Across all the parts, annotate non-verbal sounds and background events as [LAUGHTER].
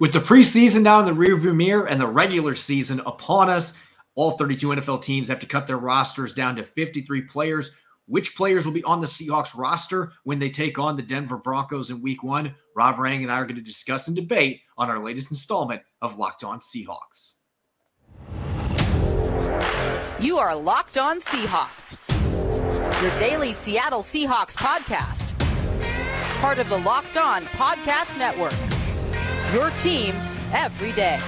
With the preseason now in the rearview mirror and the regular season upon us, all 32 NFL teams have to cut their rosters down to 53 players. Which players will be on the Seahawks roster when they take on the Denver Broncos in week one? Rob Rang and I are going to discuss and debate on our latest installment of Locked On Seahawks. You are Locked On Seahawks, your daily Seattle Seahawks podcast, part of the Locked On Podcast Network. Your team every day.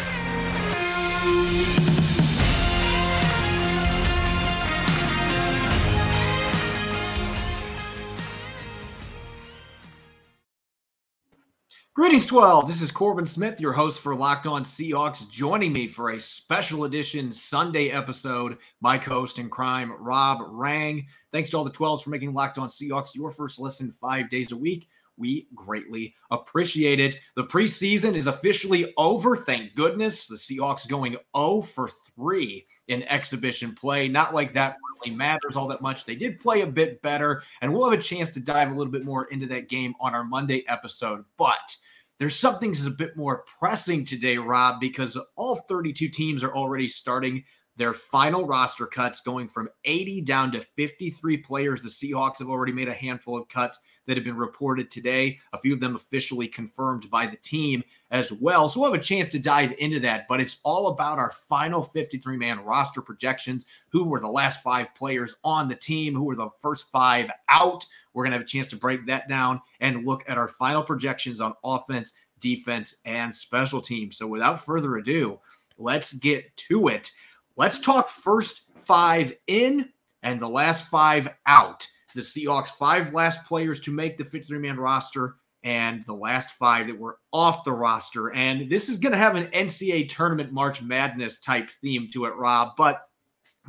Greetings, 12. This is Corbin Smith, your host for Locked On Seahawks, joining me for a special edition Sunday episode. My co host in crime, Rob Rang. Thanks to all the 12s for making Locked On Seahawks your first listen five days a week. We greatly appreciate it. The preseason is officially over. Thank goodness. The Seahawks going 0 for 3 in exhibition play. Not like that really matters all that much. They did play a bit better, and we'll have a chance to dive a little bit more into that game on our Monday episode. But there's something that's a bit more pressing today, Rob, because all 32 teams are already starting their final roster cuts, going from 80 down to 53 players. The Seahawks have already made a handful of cuts that have been reported today, a few of them officially confirmed by the team as well. So we'll have a chance to dive into that, but it's all about our final 53 man roster projections. Who were the last five players on the team? Who were the first five out? We're going to have a chance to break that down and look at our final projections on offense, defense, and special teams. So without further ado, let's get to it. Let's talk first five in and the last five out the Seahawks five last players to make the 53 man roster and the last five that were off the roster. And this is going to have an NCAA tournament March Madness type theme to it, Rob. But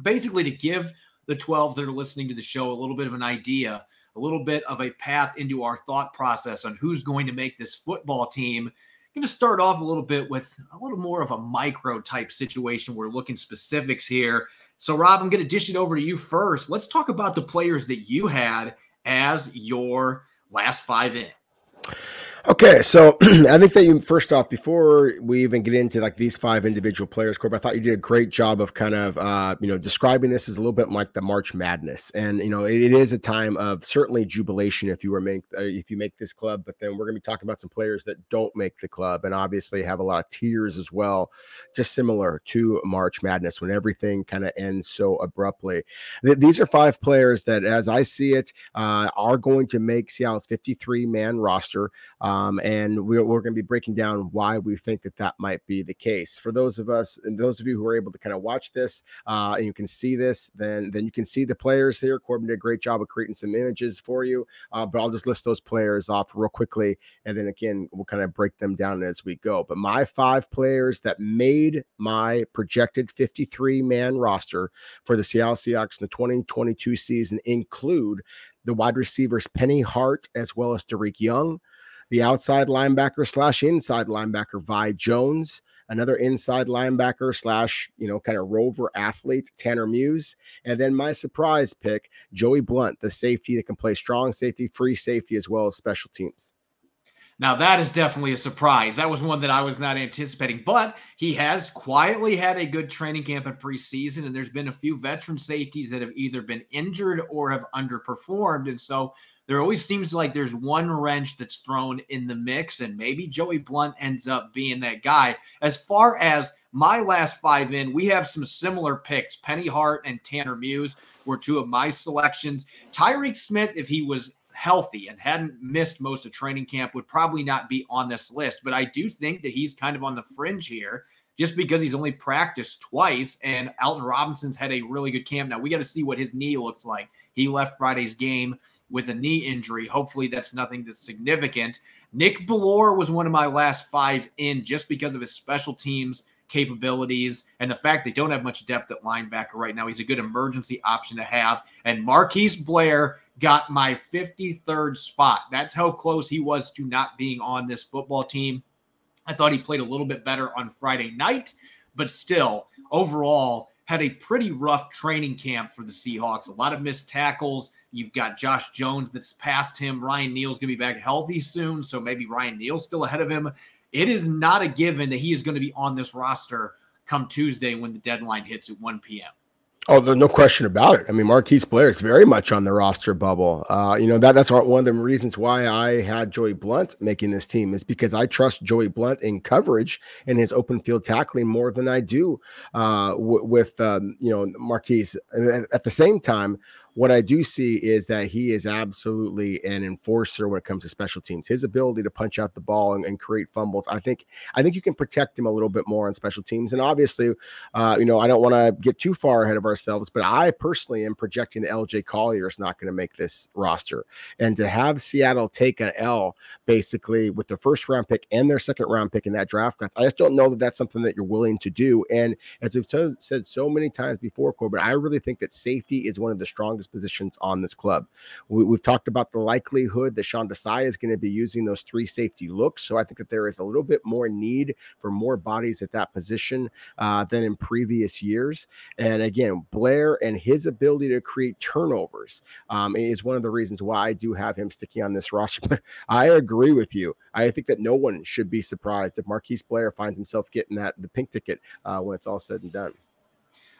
basically, to give the 12 that are listening to the show a little bit of an idea, a little bit of a path into our thought process on who's going to make this football team. Going to start off a little bit with a little more of a micro type situation. We're looking specifics here. So, Rob, I'm going to dish it over to you first. Let's talk about the players that you had as your last five in. Okay, so [CLEARS THROAT] I think that you first off, before we even get into like these five individual players, Corb, I thought you did a great job of kind of uh, you know describing this as a little bit like the March Madness, and you know it, it is a time of certainly jubilation if you were make uh, if you make this club, but then we're going to be talking about some players that don't make the club, and obviously have a lot of tears as well, just similar to March Madness when everything kind of ends so abruptly. Th- these are five players that, as I see it, uh, are going to make Seattle's 53 man roster. Uh, um, and we're, we're going to be breaking down why we think that that might be the case. For those of us and those of you who are able to kind of watch this uh, and you can see this, then then you can see the players here. Corbin did a great job of creating some images for you, uh, but I'll just list those players off real quickly, and then again we'll kind of break them down as we go. But my five players that made my projected 53 man roster for the Seattle Seahawks in the 2022 season include the wide receivers Penny Hart as well as Dareke Young the outside linebacker slash inside linebacker Vi Jones, another inside linebacker slash, you know, kind of rover athlete, Tanner Muse, and then my surprise pick, Joey Blount, the safety that can play strong safety, free safety, as well as special teams. Now, that is definitely a surprise. That was one that I was not anticipating, but he has quietly had a good training camp and preseason, and there's been a few veteran safeties that have either been injured or have underperformed. And so there always seems like there's one wrench that's thrown in the mix, and maybe Joey Blount ends up being that guy. As far as my last five in, we have some similar picks. Penny Hart and Tanner Muse were two of my selections. Tyreke Smith, if he was healthy and hadn't missed most of training camp, would probably not be on this list. But I do think that he's kind of on the fringe here just because he's only practiced twice and Alton Robinson's had a really good camp. Now we got to see what his knee looks like. He left Friday's game with a knee injury. Hopefully, that's nothing that's significant. Nick Bellore was one of my last five in just because of his special teams capabilities and the fact they don't have much depth at linebacker right now. He's a good emergency option to have. And Marquise Blair got my 53rd spot. That's how close he was to not being on this football team. I thought he played a little bit better on Friday night, but still, overall, had a pretty rough training camp for the Seahawks. A lot of missed tackles. You've got Josh Jones that's past him. Ryan Neal's going to be back healthy soon, so maybe Ryan Neal's still ahead of him. it is not a given that he is going to be on this roster come Tuesday when the deadline hits at 1 p.m. Oh, no question about it. I mean, Marquise Blair is very much on the roster bubble. Uh, you know that that's one of the reasons why I had Joey Blount making this team is because I trust Joey Blount in coverage and his open field tackling more than I do uh, w- with um, you know Marquise. And at the same time, what I do see is that he is absolutely an enforcer when it comes to special teams. His ability to punch out the ball and, and create fumbles, I think, I think you can protect him a little bit more on special teams. And obviously, uh, you know, I don't want to get too far ahead of ourselves, but I personally am projecting LJ Collier is not going to make this roster. And to have Seattle take an L basically with their first round pick and their second round pick in that draft class, I just don't know that that's something that you're willing to do. And as we've said so many times before, Corbin, I really think that safety is one of the strongest positions on this club. We, have talked about the likelihood that Sean Desai is going to be using those three safety looks. So I think that there is a little bit more need for more bodies at that position uh, than in previous years. And again, Blair and his ability to create turnovers um, is one of the reasons why I do have him sticking on this [LAUGHS] roster. I agree with you. I think that no one should be surprised if Marquise Blair finds himself getting that the pink ticket uh, when it's all said and done.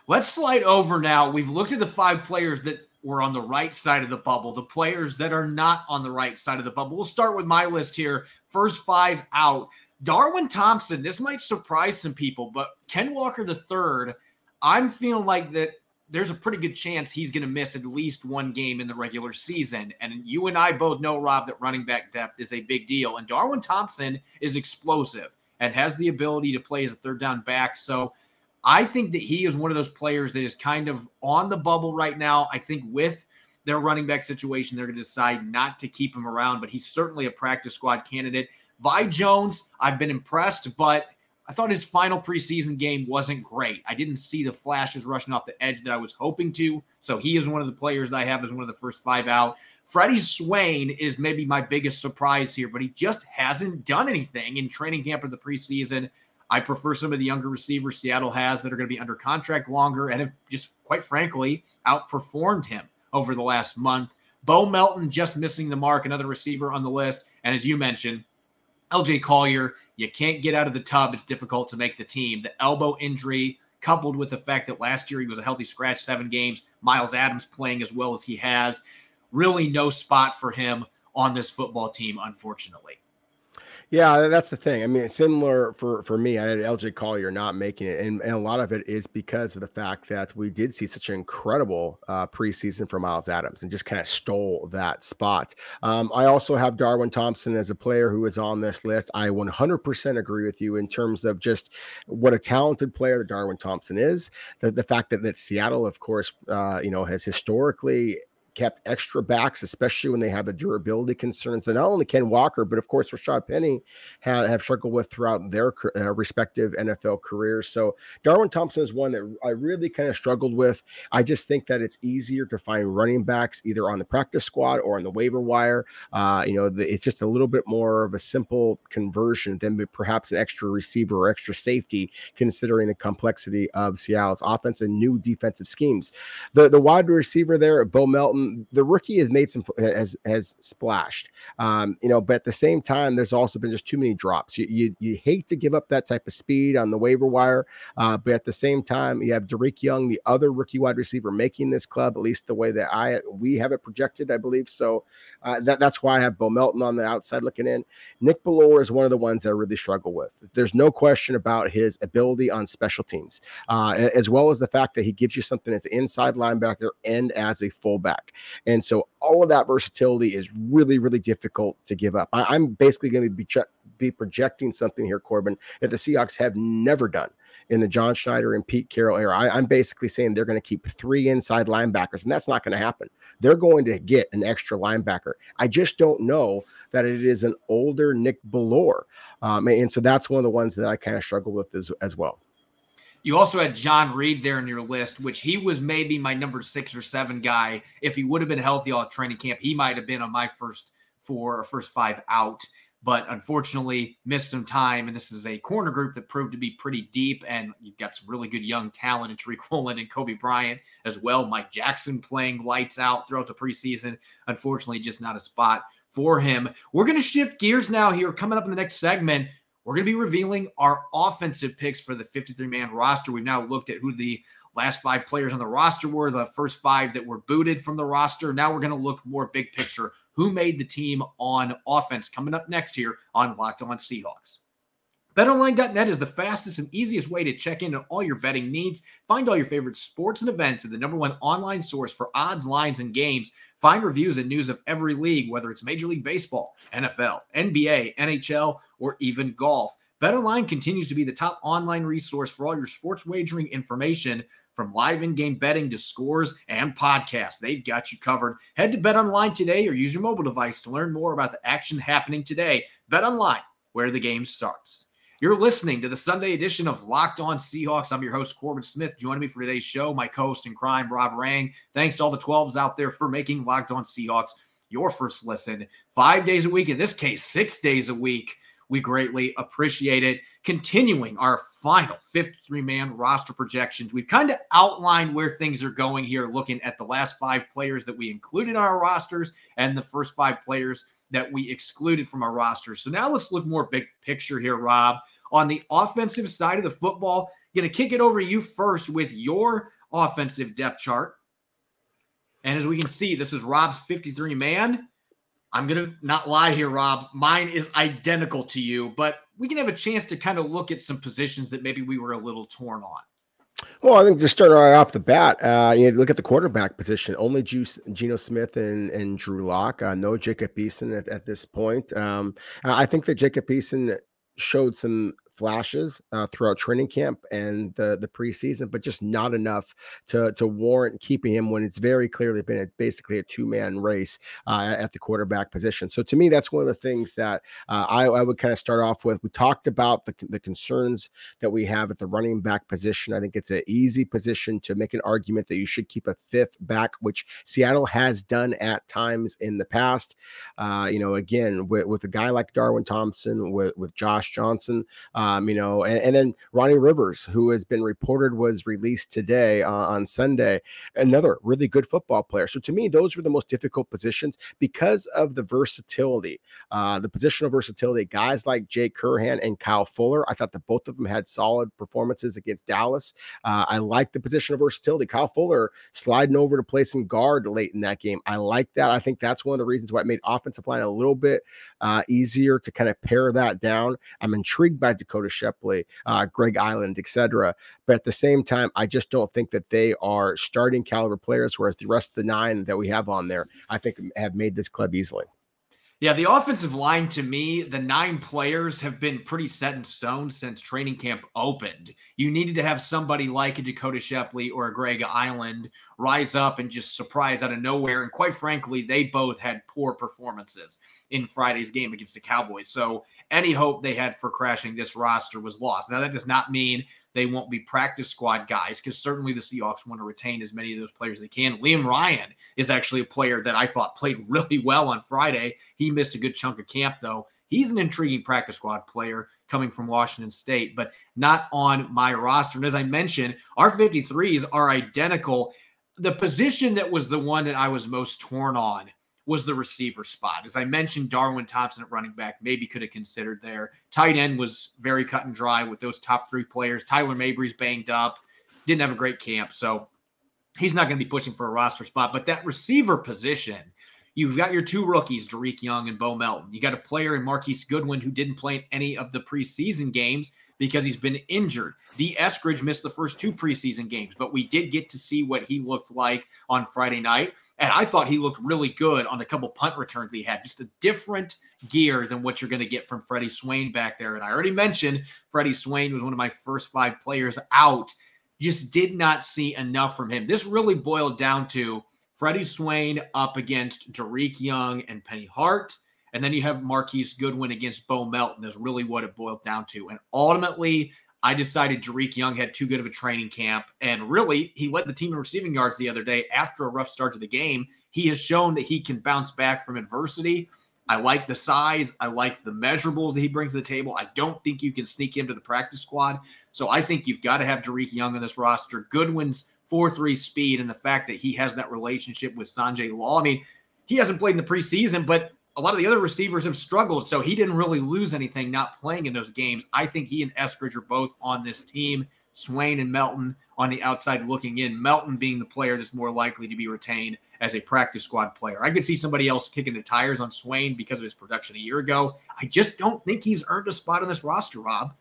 Let's slide over now. We've looked at the five players that were on the right side of the bubble, the players that are not on the right side of the bubble. We'll start with my list here. First five out. Darwin Thompson, this might surprise some people, but Ken Walker the third, I'm feeling like that there's a pretty good chance he's going to miss at least one game in the regular season. And you and I both know, Rob, that running back depth is a big deal. And Darwin Thompson is explosive and has the ability to play as a third down back. So I think that he is one of those players that is kind of on the bubble right now. I think with their running back situation, they're going to decide not to keep him around, but he's certainly a practice squad candidate. Vi Jones, I've been impressed, but I thought his final preseason game wasn't great. I didn't see the flashes rushing off the edge that I was hoping to. So he is one of the players that I have as one of the first five out. Freddie Swain is maybe my biggest surprise here, but he just hasn't done anything in training camp or the preseason. I prefer some of the younger receivers Seattle has that are going to be under contract longer and have just, quite frankly, outperformed him over the last month. Bo Melton just missing the mark, another receiver on the list. And as you mentioned, LJ Collier, you can't get out of the tub. It's difficult to make the team. The elbow injury, coupled with the fact that last year he was a healthy scratch seven games, Myles Adams playing as well as he has, really no spot for him on this football team, unfortunately. Yeah, that's the thing. I mean, similar for for me. I had LJ Collier not making it, and, and a lot of it is because of the fact that we did see such an incredible uh, preseason for Myles Adams, and just kind of stole that spot. Um, I also have Darwin Thompson as a player who is on this list. I 100% agree with you in terms of just what a talented player Darwin Thompson is. The the fact that that Seattle, of course, uh, you know, has historically kept extra backs, especially when they have the durability concerns that not only Ken Walker, but of course Rashad Penny have, have struggled with throughout their uh, respective NFL careers. So Darwin Thompson is one that I really kind of struggled with. I just think that it's easier to find running backs either on the practice squad or on the waiver wire. Uh, you know, the, it's just a little bit more of a simple conversion than perhaps an extra receiver or extra safety, considering the complexity of Seattle's offense and new defensive schemes. The the wide receiver there, Bo Melton the rookie has made some has has splashed. Um, you know, but at the same time, there's also been just too many drops. You you, you hate to give up that type of speed on the waiver wire, uh, but at the same time, you have Derek Young, the other rookie wide receiver, making this club at least the way that I we have it projected, I believe. So uh, that, that's why I have Bo Melton on the outside looking in. Nick Bellore is one of the ones that I really struggle with. There's no question about his ability on special teams, uh, as well as the fact that he gives you something as an inside linebacker and as a fullback. And so all of that versatility is really, really difficult to give up. I, am basically going to be, be projecting something here, Corbin, that the Seahawks have never done in the John Schneider and Pete Carroll era. I, am basically saying they're going to keep three inside linebackers, and that's not going to happen. They're going to get an extra linebacker. I just don't know that it is an older Nick Bellore. Um, and so that's one of the ones that I kind of struggle with as, as well. You also had John Reid there in your list, which he was maybe my number six or seven guy. If he would have been healthy all training camp, he might have been on my first four or first five out but unfortunately missed some time. And this is a corner group that proved to be pretty deep. And you've got some really good young talent in Tariq [LAUGHS] Woolen and Coby Bryant as well. Mike Jackson playing lights out throughout the preseason. Unfortunately, just not a spot for him. We're going to shift gears now here. Coming up in the next segment, we're going to be revealing our offensive picks for the 53 man roster. We've now looked at who the last five players on the roster were, the first five that were booted from the roster. Now we're going to look more big picture who made the team on offense coming up next here on Locked On Seahawks. BetOnline.net is the fastest and easiest way to check in on all your betting needs. Find all your favorite sports and events at the number one online source for odds, lines, and games. Find reviews and news of every league, whether it's Major League Baseball, NFL, NBA, NHL, or even golf. BetOnline continues to be the top online resource for all your sports wagering information. From live in game betting to scores and podcasts, they've got you covered. Head to Bet Online today or use your mobile device to learn more about the action happening today. Bet Online, where the game starts. You're listening to the Sunday edition of Locked On Seahawks. I'm your host, Corbin Smith. Joining me for today's show, my co host in crime, Rob Rang. Thanks to all the 12s out there for making Locked On Seahawks your first listen five days a week, in this case, six days a week. We greatly appreciate it. Continuing our final 53 man roster projections, we've kind of outlined where things are going here, looking at the last five players that we included in our rosters and the first five players that we excluded from our rosters. So now let's look more big picture here, Rob. On the offensive side of the football, going to kick it over to you first with your offensive depth chart. And as we can see, this is Rob's 53 man. I'm going to not lie here, Rob. Mine is identical to you, but we can have a chance to kind of look at some positions that maybe we were a little torn on. Well, I think just starting right off the bat, uh, you know, look at the quarterback position. Only Juice, Geno Smith and, and Drew Lock. Uh, no Jacob Eason at, at this point. Um, I think that Jacob Eason showed some flashes uh, throughout training camp and the the preseason, but just not enough to to warrant keeping him when it's very clearly been a, basically a two man race uh, at the quarterback position. So to me, that's one of the things that uh, I, I, would kind of start off with. We talked about the the concerns that we have at the running back position. I think it's an easy position to make an argument that you should keep a fifth back, which Seattle has done at times in the past. Uh, you know, again with, with a guy like Darwin Thompson, with with Josh Johnson. Uh, um, you know, and, and, then Ronnie Rivers, who has been reported was released today uh, on Sunday, another really good football player. So to me, those were the most difficult positions because of the versatility, uh, the positional versatility. Guys like Jake Curhan and Kyle Fuller, I thought that both of them had solid performances against Dallas. Uh, I like the positional versatility. Kyle Fuller sliding over to play some guard late in that game. I like that. I think that's one of the reasons why it made offensive line a little bit uh, easier to kind of pare that down. I'm intrigued by Dakota. Dakota Shepley, uh, Greg Eiland, etc. But at the same time, I just don't think that they are starting caliber players, whereas the rest of the nine that we have on there, I think have made this club easily. Yeah, the offensive line to me, the nine players have been pretty set in stone since training camp opened. You needed to have somebody like a Dakota Shepley or a Greg Eiland rise up and just surprise out of nowhere. And quite frankly, they both had poor performances in Friday's game against the Cowboys. So any hope they had for crashing this roster was lost. Now, that does not mean they won't be practice squad guys because certainly the Seahawks want to retain as many of those players as they can. Liam Ryan is actually a player that I thought played [LAUGHS] really well on Friday. He missed a good chunk of camp, though. He's an intriguing practice squad player coming from Washington State, but not on my roster. And as I mentioned, our 53s are identical. The position that was the one that I was most torn on was the receiver spot. As I mentioned, Darwin Thompson at running back maybe could have considered there. Tight end was very cut and dry with those top three players. Tyler Mabry's banged up, didn't have a great camp, so he's not going to be pushing for a roster spot. But that receiver position, you've got your two rookies, Dareke Young and Bo Melton. You got a player in Marquise Goodwin who didn't play in any of the preseason games because he's been injured. Dee Eskridge missed the first two preseason games, but we did get to see what he looked like on Friday night. And I thought he looked really good on the couple punt returns he had, just a different gear than what you're going to get from Freddie Swain back there. And I already mentioned Freddie Swain was one of my first five players out. Just did not see enough from him. This really boiled down to Freddie Swain up against Dareke Young and Penny Hart. And then you have Marquise Goodwin against Bo Melton is really what it boiled down to. And ultimately, I decided Dareke Young had too good of a training camp. And really, he led the team in receiving yards the other day after a rough start to the game. He has shown that he can bounce back from adversity. I like the size. I like the measurables that he brings to the table. I don't think you can sneak him to the practice squad. So I think you've got to have Dareke Young on this roster. Goodwin's 4 3 speed and the fact that he has that relationship with Sanjay Lal. I mean, he hasn't played in the preseason, but a lot of the other receivers have struggled. So he didn't really lose anything not playing in those games. I think he and Eskridge are both on this team. Swain and Melton on the outside looking in. Melton being the player that's more likely to be retained as a practice squad player. I could see somebody else kicking the tires on Swain because of his production a year ago. I just don't think he's earned a spot on this roster, Rob.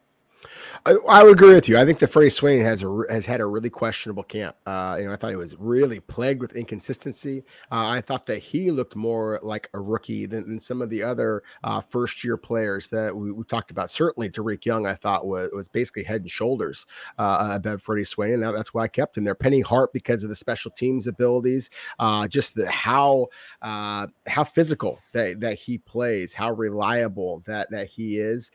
I, I, would agree with you. I think that Freddie Swain has a, has had a really questionable camp. Uh, you know, I thought he was really plagued with inconsistency. Uh, I thought that he looked more like a rookie than, than some of the other uh, first year players that we, we, talked about. Certainly, Dareke Young, I thought was was basically head and shoulders uh, above Freddie Swain, and that, that's why I kept him there. Penny Hart because of the special teams abilities, uh, just the how uh, how physical that that he plays, how reliable that that he is.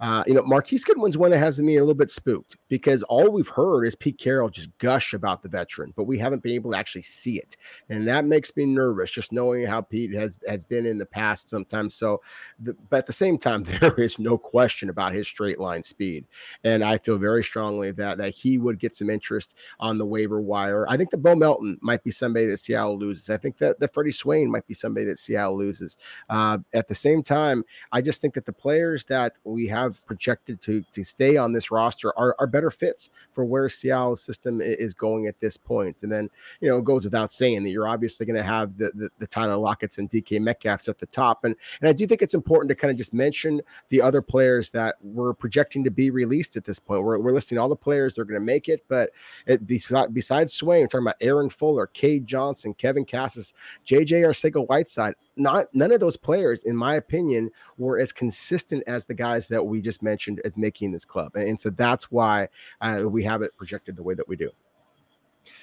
Uh, you know, Marquise Goodwin's one that has me a little bit spooked because all we've heard is Pete Carroll just gush about the veteran, but we haven't been able to actually see it, and that makes me nervous just knowing how Pete has has been in the past sometimes. So, the, but at the same time, [LAUGHS] there is no question about his straight line speed, and I feel very strongly that that he would get some interest on the waiver wire. I think that Bo Melton might be somebody that Seattle loses. I think that that Freddie Swain might be somebody that Seattle loses. Uh, at the same time, I just think that the players that we have have projected to to stay on this roster are, are better fits for where Seattle's system is going at this point. And then, you know, it goes without saying that you're obviously going to have the, the, the Tyler Lockett's and DK Metcalfs at the top. And and I do think it's important to kind of just mention the other players that we're projecting to be released at this point. We're, we're listing all the players that are going to make it, but it, besides Swain, we're talking about Aaron Fuller, Cade Johnson, Kevin Kassis, JJ Arcega Whiteside not none of those players, in my opinion, were as consistent as the guys that just mentioned as making this club, and, and so that's why uh, we have it projected the way that we do.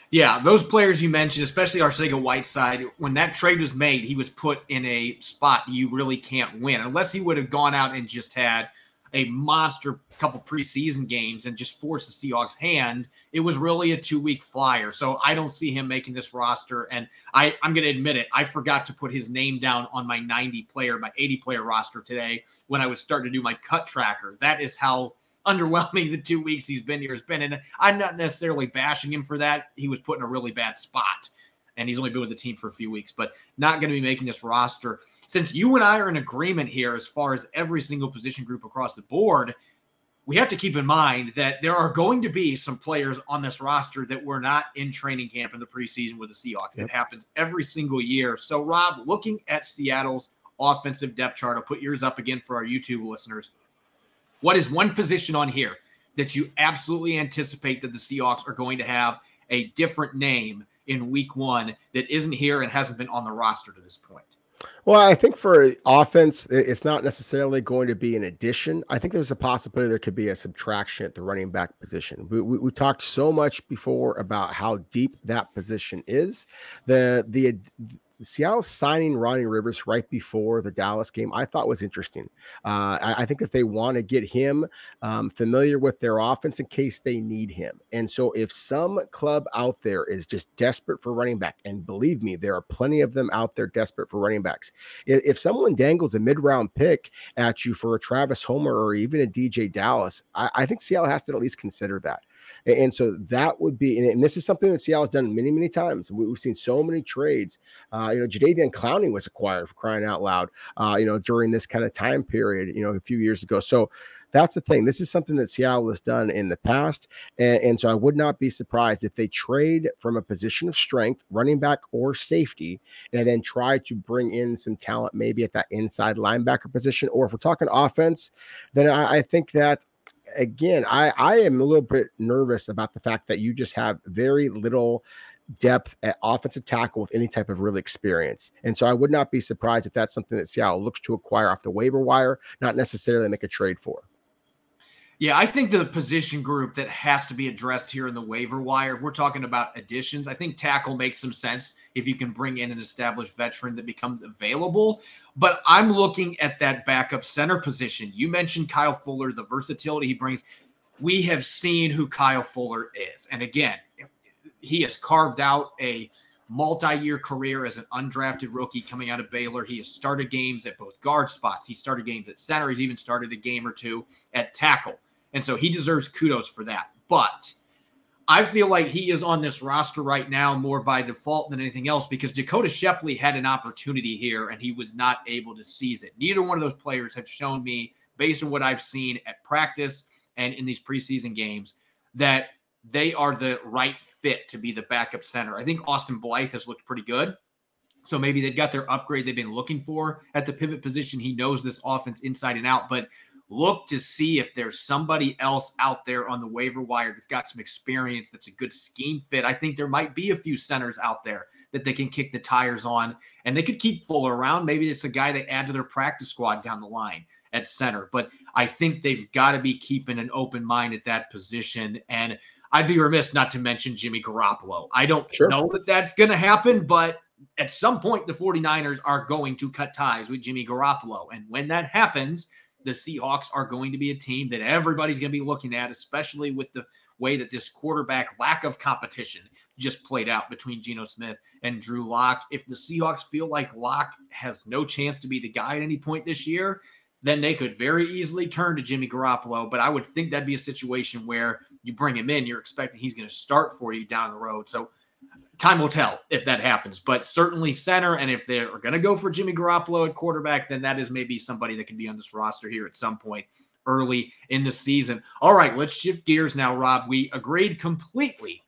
Yeah, those players you mentioned, especially Arcega Whiteside, when that trade was made, he was put in a spot you really can't win unless he would have gone out and just had a monster couple preseason games and just forced the Seahawks' hand. It was really a two week flyer. So I don't see him making this roster. And I, I'm going to admit it, I forgot to put his name down on my 90 player, my 80 player roster today when I was starting to do my cut tracker. That is how underwhelming [LAUGHS] the two weeks he's been here has been. And I'm not necessarily bashing him for that. He was put in a really bad spot and he's only been with the team for a few weeks, but not going to be making this roster. Since you and I are in agreement here as far as every single position group across the board, we have to keep in mind that there are going to be some players on this roster that were not in training camp in the preseason with the Seahawks. Yep. It happens every single year. So, Rob, looking at Seattle's offensive depth chart, I'll put yours up again for our YouTube listeners. What is one position on here that you absolutely anticipate that the Seahawks are going to have a different name in week one that isn't here and hasn't been on the roster to this point? Well, I think for offense, it's not necessarily going to be an addition. I think there's a possibility there could be a subtraction at the running back position. We, we, we talked so much before about how deep that position is. The the Seattle signing Ronnie Rivers right before the Dallas game, I thought was interesting. Uh, I, I, think that they want to get him um, familiar with their offense in case they need him. And so, if some club out there is just desperate for running back, and believe me, there are plenty of them out there desperate for running backs. If, if someone dangles a mid round pick at you for a Travis Homer or even a DeeJay Dallas, I, I think Seattle has to at least consider that. And so that would be, and this is something that Seattle has done many, many times. We've seen so many trades. Uh, you know, Jadeveon Clowney was acquired for crying out loud, uh, you know, during this kind of time period, you know, a few years ago. So that's the thing. This is something that Seattle has done in the past. And, and, so I would not be surprised if they trade from a position of strength, running back or safety, and then try to bring in some talent maybe at that inside linebacker position. Or if we're talking offense, then I, I think that again, I, I am a little bit nervous about the fact that you just have very little depth at offensive tackle with any type of real experience. And so I would not be surprised if that's something that Seattle looks to acquire off the waiver wire, not necessarily make a trade for. Yeah, I think the position group that has to be addressed here in the waiver wire, if we're talking about additions, I think tackle makes some sense if you can bring in an established veteran that becomes available. But I'm looking at that backup center position. You mentioned Kyle Fuller, the versatility he brings. We have seen who Kyle Fuller is. And again, he has carved out a multi-year career as an undrafted rookie coming out of Baylor. He has started games at both guard spots. He started games at center. He's even started a game or two at tackle. And so he deserves kudos for that. But I feel like he is on this roster right now more by default than anything else because Dakota Shepley had an opportunity here and he was not able to seize it. Neither one of those players have shown me, based on what I've seen at practice and in these preseason games, that they are the right fit to be the backup center. I think Austin Blythe has looked pretty good. So maybe they've got their upgrade they've been looking for at the pivot position. He knows this offense inside and out, but look to see if there's somebody else out there on the waiver wire that's got some experience, that's a good scheme fit. I think there might be a few centers out there that they can kick the tires on, and they could keep Fuller around. Maybe it's a guy they add to their practice squad down the line at center. But I think they've got to be keeping an open mind at that position. And I'd be remiss not to mention Jimmy Garoppolo. I don't sure. know that that's going to happen, but at some point, the 49ers are going to cut ties with Jimmy Garoppolo. And when that happens, the Seahawks are going to be a team that everybody's going to be looking at, especially with the way that this quarterback lack of competition just played out between Geno Smith and Drew Lock. If the Seahawks feel like Lock has no chance to be the guy at any point this year, then they could very easily turn to Jimmy Garoppolo. But I would think that'd be a situation where you bring him in, you're expecting he's going to start for you down the road. So time will tell if that happens, but certainly center. And if they're going to go for Jimmy Garoppolo at quarterback, then that is maybe somebody that can be on this roster here at some point early in the season. All right, let's shift gears now, Rob. We agreed completely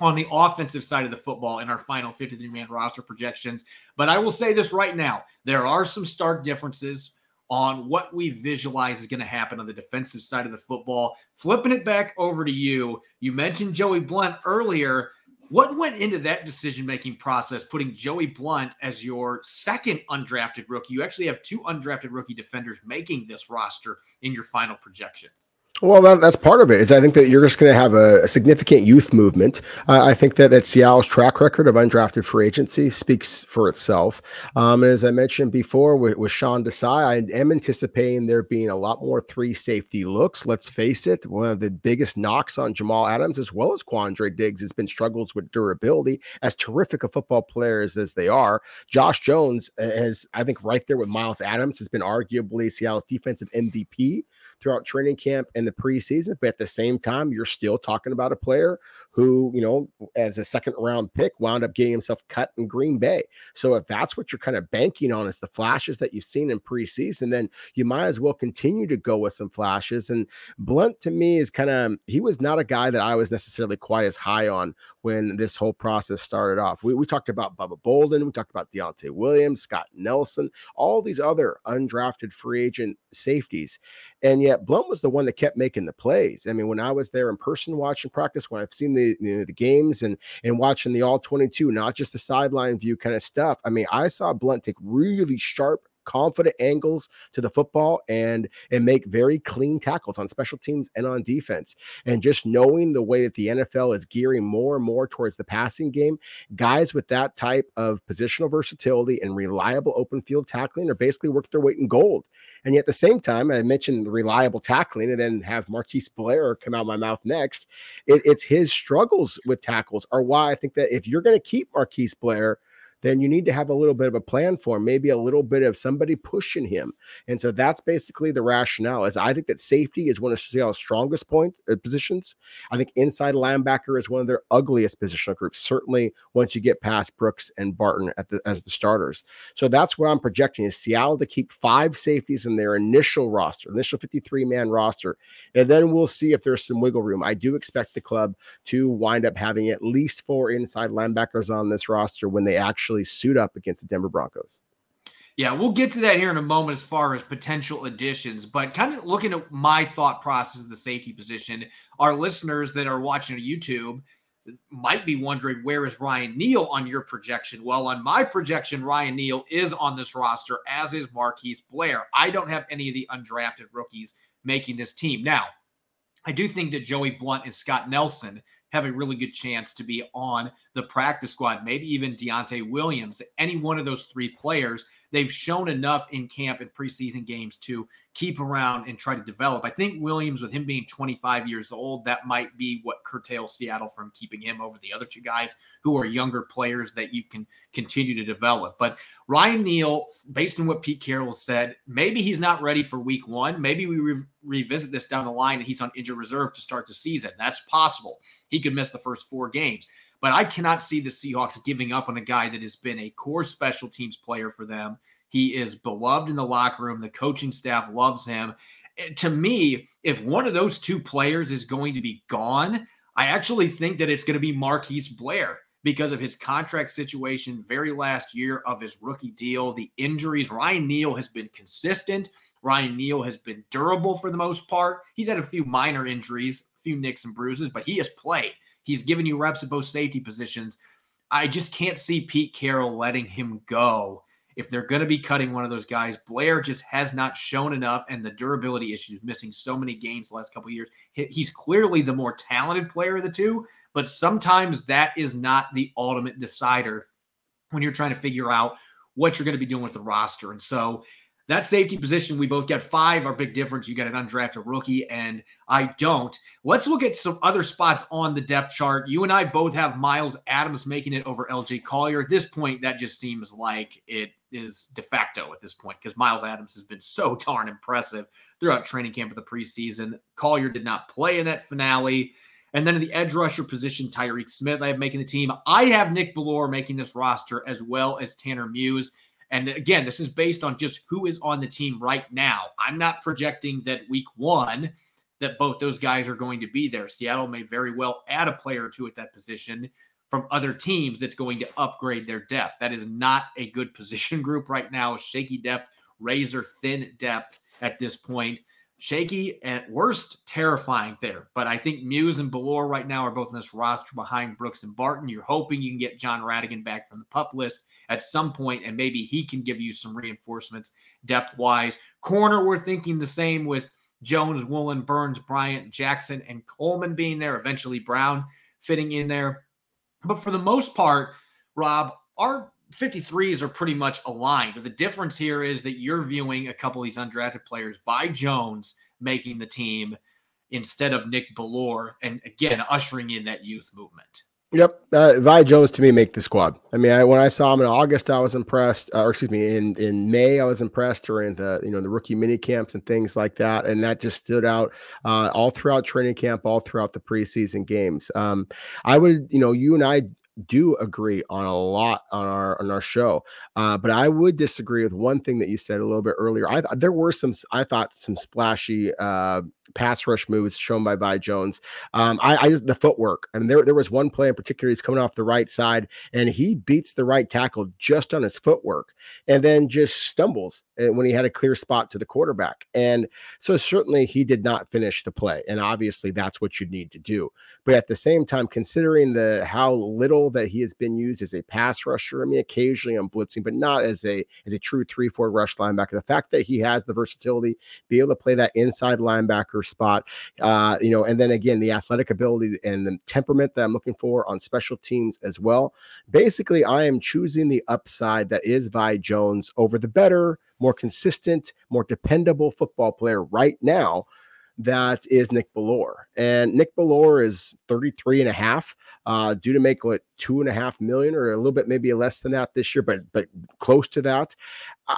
on the offensive side of the football in our final 53 man roster projections. But I will say this right now there are some stark differences on what we visualize is going to happen on the defensive side of the football. Flipping it back over to you, you mentioned Joey Blount earlier. What went into that decision making process, putting Joey Blount as your second undrafted rookie? You actually have two undrafted rookie defenders making this roster in your final projections. Well, that, that's part of it. Is I think that you're just going to have a, a, significant youth movement. Uh, I think that that Seattle's track record of undrafted free agency speaks for itself. Um, as I mentioned before with, with Sean Desai, I am anticipating there being a lot more three safety looks. Let's face it, one of the biggest knocks on Jamal Adams as well as Quandre Diggs has been struggles with durability. As terrific a football players as they are, Josh Jones has, I think, right there with Myles Adams, has been arguably Seattle's defensive MVP throughout training camp and the preseason. But at the same time, you're still talking about a player who, you know, as a second round pick, wound up getting himself cut in Green Bay. So if that's what you're kind of banking on is the flashes that you've seen in preseason, then you might as well continue to go with some flashes. And Blount to me is kind of he was not a guy that I was necessarily quite as high on when this whole process started off. We, we talked about Bubba Bolden, we talked about Deontai Williams, Scott Nelson, all these other undrafted free agent safeties. And yet Blount was the one that kept making the plays. I mean, when I was there in person watching practice, when I've seen the you know, the games and and watching the all 22, not just the sideline view kind of stuff. I mean, I saw Blount take really sharp confident angles to the football and and make very clean tackles on special teams and on defense. And just knowing the way that the NFL is gearing more and more towards the passing game, guys with that type of positional versatility and reliable open field tackling are basically worth their weight in gold. And yet at the same time, I mentioned reliable tackling and then have Marquise Blair come out my mouth next. It, it's his struggles with tackles are why I think that if you're going to keep Marquise Blair – then you need to have a little bit of a plan for him, maybe a little bit of somebody pushing him. And so that's basically the rationale. Is I think that safety is one of Seattle's strongest points uh, positions. I think inside linebacker is one of their ugliest positional groups. Certainly, once you get past Brooks and Barton at the, as the starters. So that's what I'm projecting: is Seattle to keep five safeties in their initial roster, initial 53 man roster, and then we'll see if there's some wiggle room. I do expect the club to wind up having at least four inside linebackers on this roster when they actually actually suit up against the Denver Broncos. Yeah, we'll get to that here in a moment as far as potential additions, but kind of looking at my thought process of the safety position, our listeners that are watching on YouTube might be wondering where is Ryan Neal on your projection? Well, on my projection, Ryan Neal is on this roster, as is Marquise Blair. I don't have any of the undrafted rookies making this team. Now, I do think that Joey Blount and Scott Nelson have a really good chance to be on the practice squad, maybe even Deontai Williams. Any one of those three players they've shown enough in camp and preseason games to keep around and try to develop. I think Williams, with him being 25 years old, that might be what curtails Seattle from keeping him over the other two guys who are younger players that you can continue to develop. But Ryan Neal, based on what Pete Carroll said, maybe he's not ready for week one. Maybe we re- revisit this down the line and he's on injured reserve to start the season. That's possible. He could miss the first four games. But I cannot see the Seahawks giving up on a guy that has been a core special teams player for them. He is beloved in the locker room. The coaching staff loves him. To me, if one of those two players is going to be gone, I actually think that it's going to be Marquise Blair because of his contract situation, very last year of his rookie deal, the injuries. Ryan Neal has been consistent. Ryan Neal has been durable for the most part. He's had a few minor injuries, a few nicks and bruises, but he has played. He's given you reps at both safety positions. I just can't see Pete Carroll letting him go if they're going to be cutting one of those guys. Blair just has not shown enough, and the durability issues, missing so many games the last couple years. He's clearly the more talented player of the two, but sometimes that is not the ultimate decider when you're trying to figure out what you're going to be doing with the roster. And so that safety position, we both got five. Our big difference, you got an undrafted rookie, and I don't. Let's look at some other spots on the depth chart. You and I both have Myles Adams making it over LJ Collier. At this point, that just seems like it is de facto at this point because Myles Adams has been so [LAUGHS] darn impressive throughout training camp of the preseason. Collier did not play in that finale. And then in the edge rusher position, Tyreke Smith, I have making the team. I have Nick Bellore making this roster as well as Tanner Muse. And again, this is based on just who is on the team right now. I'm not projecting that week one that both those guys are going to be there. Seattle may very well add a player or two at that position from other teams that's going to upgrade their depth. That is not a good position group right now. Shaky depth, razor thin depth at this point. Shaky at worst, terrifying there. But I think Muse and Bellore right now are both in this roster behind Brooks and Barton. You're hoping you can get Jon Rhattigan back from the pup list at some point, and maybe he can give you some reinforcements depth wise. Corner, we're thinking the same with Jones, Woolen, Burns, Bryant, Jackson, and Coleman being there, eventually Brown fitting in there. But for the most part, Rob, our 53s are pretty much aligned. The difference here is that you're viewing a couple of these undrafted players, Vi Jones making the team instead of Nick Bellore, and again, ushering in that youth movement. Yep, uh, Vi Jones to me make the squad. I mean, I, when I saw him in August, I was impressed. Uh, or excuse me, in in May, I was impressed during the you know the rookie mini camps and things like that, and that just stood out uh, all throughout training camp, all throughout the preseason games. Um, I would, you know, you and I do agree on a lot on our on our show, uh, but I would disagree with one thing that you said a little bit earlier. I there were some I thought some splashy uh, pass rush moves shown by by Jones. Um, I, I just the footwork. I mean, there there was one play in particular. He's coming off the right side and he beats the right tackle just on his footwork, and then just stumbles eh, when he had a clear spot to the quarterback. And so certainly he did not finish the play, and obviously that's what you need to do. But at the same time, considering the how little that he has been used as a pass rusher. I mean, occasionally on blitzing, but not as a as a true three four rush linebacker. The fact that he has the versatility, be able to play that inside linebacker spot, uh, you know, and then again the athletic ability and the temperament that I'm looking for on special teams as well. Basically, I am choosing the upside that is Vi Jones over the better, more consistent, more dependable football player right now that is Nick Bellore. And Nick Bellore is 33 and a half, uh, due to make what two and a half million or a little bit maybe less than that this year, but but close to that.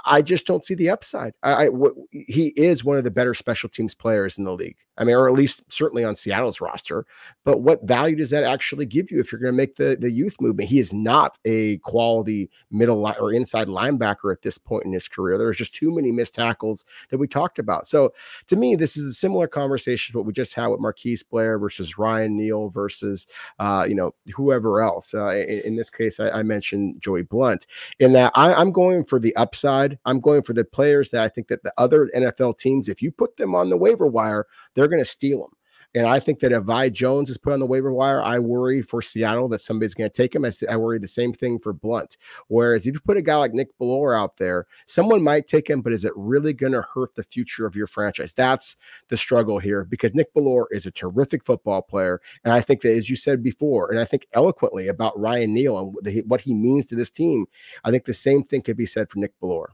I just don't see the upside. I, I w- he is one of the better special teams players in the league. I mean, or at least certainly on Seattle's roster. But what value does that actually give you if you're going to make the the youth movement? He is not a quality middle li- or inside linebacker at this point in his career. There's just too many missed tackles that we talked about. So to me, this is a similar conversation what we just had with Marquise Blair versus Ryan Neal versus uh, you know whoever else. Uh, in, in, this case, I, I, mentioned Joey Blount. In that, I, I'm going for the upside I'm going for the players that I think that the other NFL teams, if you put them on the waiver wire, they're going to steal them. And I think that if Vi Jones is put on the waiver wire, I worry for Seattle that somebody's going to take him. I, I, worry the same thing for Blount. Whereas if you put a guy like Nick Bellore out there, someone might take him, but is it really going to hurt the future of your franchise? That's the struggle here because Nick Bellore is a terrific football player. And I think that, as you said before, and I think eloquently about Ryan Neal and what he means to this team, I think the same thing could be said for Nick Bellore.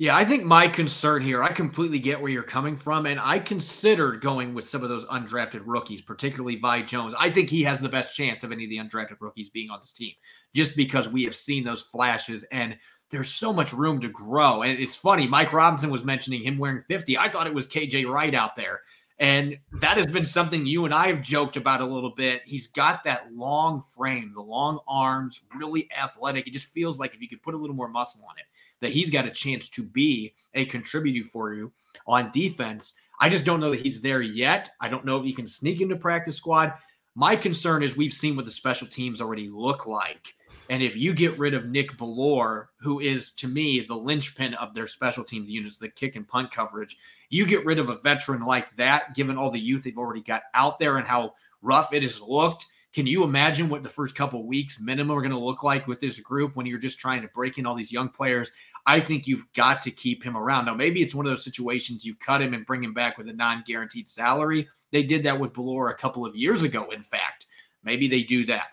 Yeah, I think my concern here, I completely get where you're coming from. And I considered going with some of those undrafted rookies, particularly Vi Jones. I think he has the best chance of any of the undrafted rookies being on this team, just because we have seen those flashes and there's so much room to grow. And it's funny, Mike Robinson was mentioning him wearing 50. I thought it was KJ Wright out there. And that has been something you and I have joked about a little bit. He's got that long frame, the long arms, really athletic. It just feels like if you could put a little more muscle on it, that he's got a chance to be a contributor for you on defense. I just don't know that he's there yet. I don't know if he can sneak into practice squad. My concern is we've seen what the special teams already look like. And if you get rid of Nick Bellore, who is to me the linchpin of their special teams units, the kick and punt coverage, you get rid of a veteran like that, given all the youth they've already got out there and how rough it has looked. Can you imagine what the first couple weeks minimum are going to look like with this group when you're just trying to break in all these young players I think you've got to keep him around. Now, maybe it's one of those situations you cut him and bring him back with a non guaranteed salary. They did that with Bellore a couple of years ago, in fact. Maybe they do that.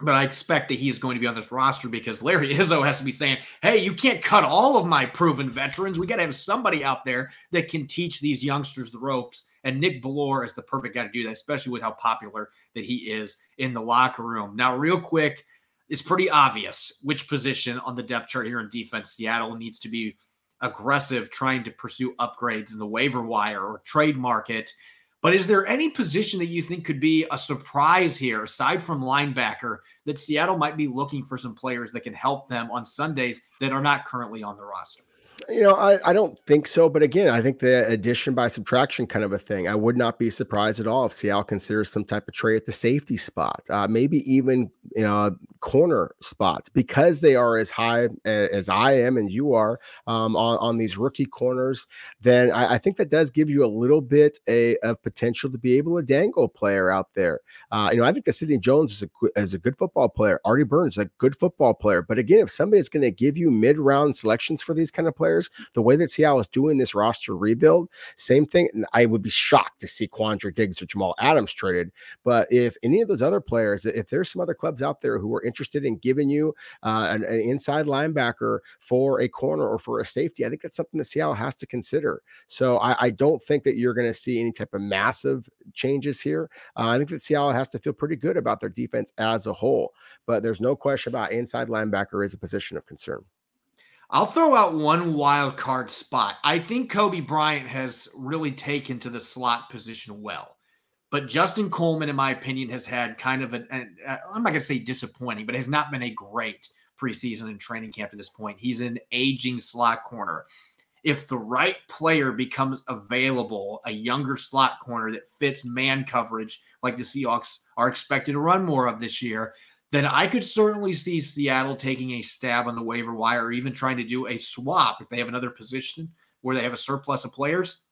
But I expect that he's going to be on this roster because Larry [LAUGHS] Izzo has to be saying, hey, you can't cut all of my proven veterans. We got to have somebody out there that can teach these youngsters the ropes. And Nick Bellore is the perfect guy to do that, especially with how popular that he is in the locker room. Now, real quick, it's pretty obvious which position on the depth chart here in defense Seattle needs to be aggressive trying to pursue upgrades in the waiver wire or trade market. But is there any position that you think could be a surprise here, aside from linebacker, that Seattle might be looking for some players that can help them on Sundays that are not currently on the roster? You know, I, I don't think so. But again, I think the addition by subtraction kind of a thing. I would not be surprised at all if Seattle considers some type of trade at the safety spot, uh, maybe even you know corner spots because they are as high as I am and you are um, on on these rookie corners. Then I, I, think that does give you a little bit a, of potential to be able to dangle a player out there. Uh, you know, I think that Sidney Jones is a is a good football player. Artie Burns is a good football player. But again, if somebody is going to give you mid round selections for these kind of players players. The way that Seattle is doing this roster rebuild, same thing. I would be shocked to see Quandre Diggs or Jamal Adams traded. But if any of those other players, if there's some other clubs out there who are interested in giving you uh, an, an inside linebacker for a corner or for a safety, I think that's something that Seattle has to consider. So I, I don't think that you're going to see any type of massive changes here. Uh, I think that Seattle has to feel pretty good about their defense as a whole. But there's no question about inside linebacker is a position of concern. I'll throw out one wild card spot. I think Coby Bryant has really taken to the slot position well. But Justin Coleman, in my opinion, has had kind of an, an I'm not going to say disappointing, but has not been a great preseason and training camp to this point. He's an aging slot corner. If the right player becomes available, a younger slot corner that fits man coverage like the Seahawks are expected to run more of this year, then I could certainly see Seattle taking a stab on the waiver wire or even trying to do a swap if they have another position where they have a surplus of players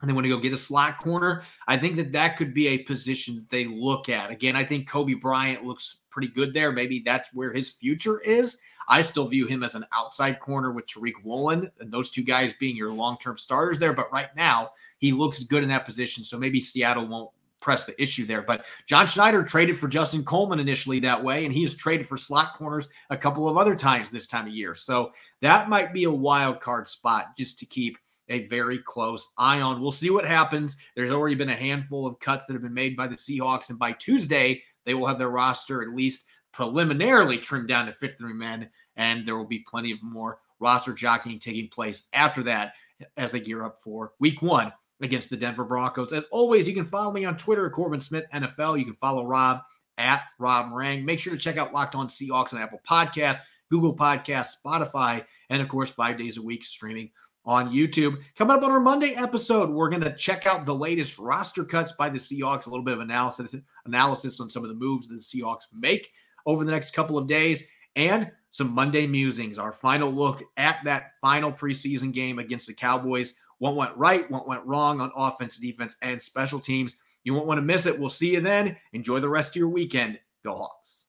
and they want to go get a slot corner. I think that that could be a position that they look at. Again, I think Coby Bryant looks pretty good there. Maybe that's where his future is. I still view him as an outside corner with Tariq Woolen and those two guys being your long term starters there. But right now, he looks good in that position. So maybe Seattle won't press the issue there. But John Schneider traded for Justin Coleman initially that way, and he has traded for slot corners a couple of other times this time of year. So that might be a wild card spot just to keep a very close eye on. We'll see what happens. There's already been a handful of cuts that have been made by the Seahawks, and by Tuesday, they will have their roster at least preliminarily trimmed down to 53 men, and there will be plenty of more roster jockeying taking place after that as they gear up for week one against the Denver Broncos. As always, you can follow me on Twitter Corbin Smith NFL. You can follow Rob at Rob Rang. Make sure to check out Locked On Seahawks on Apple Podcasts, Google Podcasts, Spotify, and of course, five days a week streaming on YouTube. Coming up on our Monday episode, we're going to check out the latest roster cuts by the Seahawks, a little bit of analysis analysis on some of the moves that the Seahawks make over the next couple of days, and some Monday musings, our final look at that final preseason game against the Cowboys what went right, what went wrong on offense, defense, and special teams. You won't want to miss it. We'll see you then. Enjoy the rest of your weekend. Go Hawks.